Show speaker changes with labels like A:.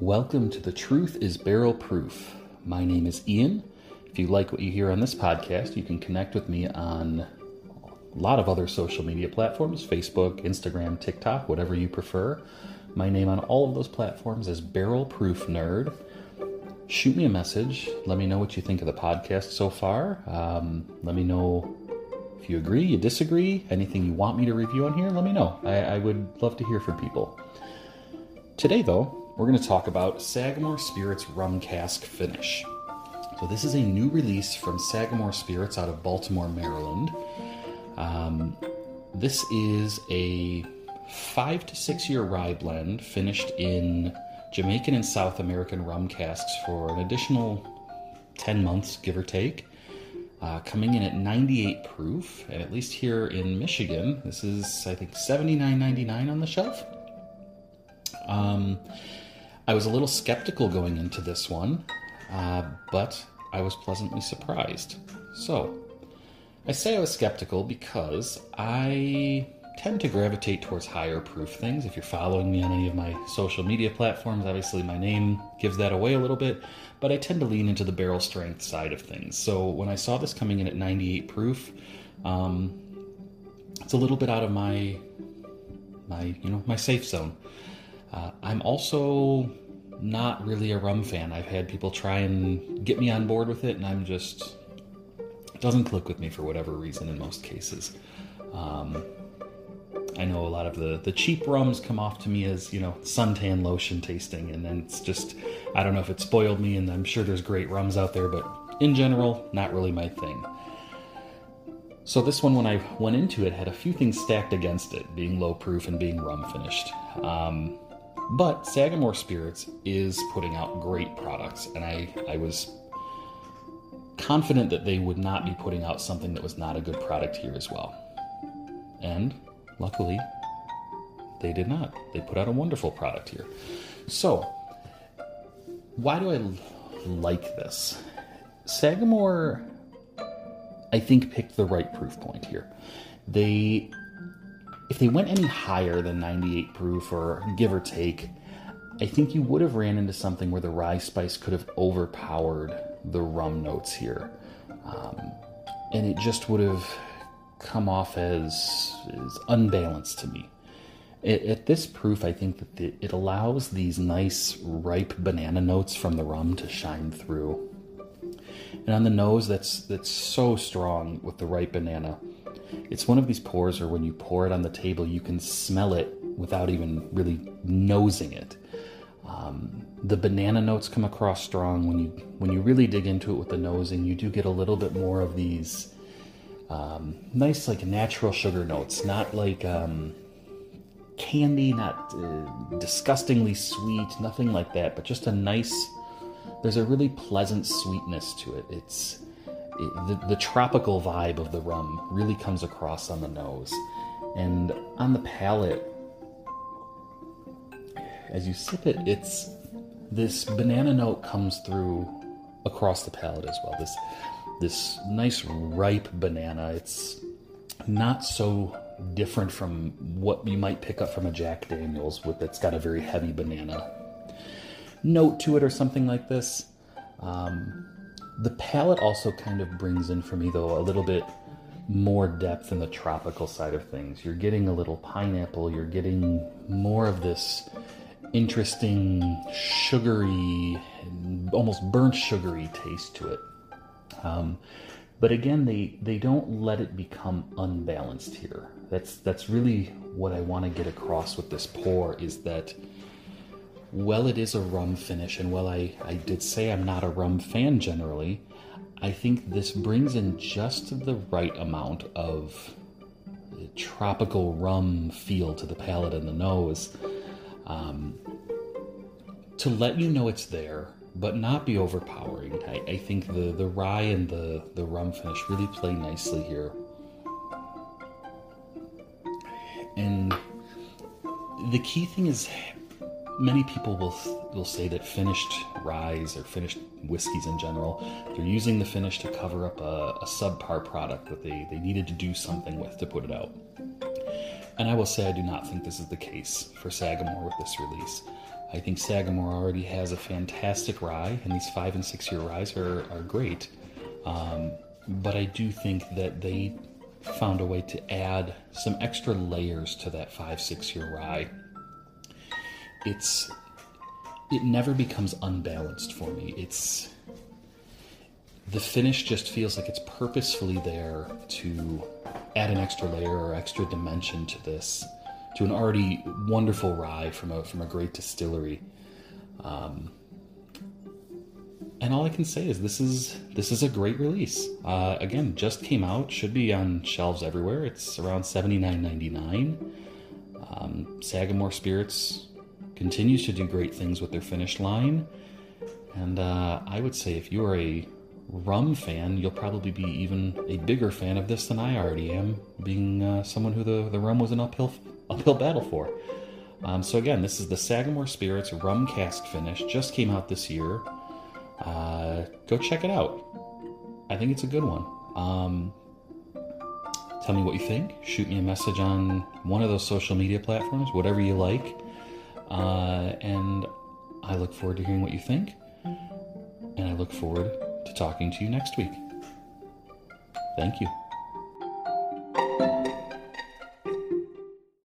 A: Welcome to The Truth is Barrel Proof. My name is Ian. If you like what you hear on this podcast, you can connect with me on a lot of other social media platforms Facebook, Instagram, TikTok, whatever you prefer. My name on all of those platforms is Barrel Proof Nerd. Shoot me a message. Let me know what you think of the podcast so far. Um, let me know if you agree, you disagree, anything you want me to review on here, let me know. I, I would love to hear from people. Today, though, we're going to talk about Sagamore Spirits Rum Cask Finish. So, this is a new release from Sagamore Spirits out of Baltimore, Maryland. Um, this is a five to six year rye blend finished in Jamaican and South American rum casks for an additional 10 months, give or take. Uh, coming in at 98 proof, and at least here in Michigan, this is I think 79.99 on the shelf. Um, I was a little skeptical going into this one, uh, but I was pleasantly surprised. So, I say I was skeptical because I tend to gravitate towards higher proof things. If you're following me on any of my social media platforms, obviously my name gives that away a little bit, but I tend to lean into the barrel strength side of things. So when I saw this coming in at 98 proof, um, it's a little bit out of my my you know my safe zone. Uh, I'm also not really a rum fan. I've had people try and get me on board with it, and I'm just doesn't click with me for whatever reason in most cases. Um, I know a lot of the, the cheap rums come off to me as, you know, suntan lotion tasting, and then it's just, I don't know if it spoiled me, and I'm sure there's great rums out there, but in general, not really my thing. So this one, when I went into it, had a few things stacked against it, being low proof and being rum finished. Um, but Sagamore Spirits is putting out great products, and I, I was confident that they would not be putting out something that was not a good product here as well. And Luckily, they did not. They put out a wonderful product here. So, why do I like this? Sagamore, I think, picked the right proof point here. They, if they went any higher than 98 proof or give or take, I think you would have ran into something where the rye spice could have overpowered the rum notes here. Um, and it just would have come off as, as unbalanced to me. It, at this proof, I think that the, it allows these nice ripe banana notes from the rum to shine through. And on the nose, that's that's so strong with the ripe banana. It's one of these pours where when you pour it on the table, you can smell it without even really nosing it. Um, the banana notes come across strong when you when you really dig into it with the nose, and You do get a little bit more of these um, nice, like natural sugar notes, not like um, candy, not uh, disgustingly sweet, nothing like that, but just a nice. There's a really pleasant sweetness to it. It's the, the tropical vibe of the rum really comes across on the nose, and on the palate. As you sip it, it's this banana note comes through across the palate as well. This this nice ripe banana. It's not so different from what you might pick up from a Jack Daniels with it's got a very heavy banana note to it or something like this. Um, the palate also kind of brings in for me though a little bit more depth in the tropical side of things. You're getting a little pineapple, you're getting more of this interesting sugary almost burnt sugary taste to it. Um, but again, they, they don't let it become unbalanced here. That's that's really what I want to get across with this pour is that well it is a rum finish and while I, I did say I'm not a rum fan generally, I think this brings in just the right amount of tropical rum feel to the palate and the nose um, to let you know it's there but not be overpowering. I, I think the, the rye and the, the rum finish really play nicely here. And the key thing is many people will will say that finished ryes or finished whiskeys in general, they're using the finish to cover up a, a subpar product that they, they needed to do something with to put it out. And I will say I do not think this is the case for Sagamore with this release. I think Sagamore already has a fantastic rye, and these five and six year ryes are, are great. Um, but I do think that they found a way to add some extra layers to that five six year rye. It's it never becomes unbalanced for me. It's the finish just feels like it's purposefully there to add an extra layer or extra dimension to this to an already wonderful rye from a from a great distillery. Um, and all I can say is this is this is a great release. Uh, again, just came out, should be on shelves everywhere. It's around seventy nine ninety nine. Um, Sagamore Spirits continues to do great things with their finish line, and uh, I would say if you are a rum fan, you'll probably be even a bigger fan of this than I already am, being uh, someone who the, the rum was an uphill uphill battle for. Um, so again, this is the Sagamore Spirits Rum Cask Finish. Just came out this year. Uh, go check it out. I think it's a good one. Um, tell me what you think. Shoot me a message on one of those social media platforms, whatever you like. Uh, and I look forward to hearing what you think. And I look forward to talking to you next week. Thank you.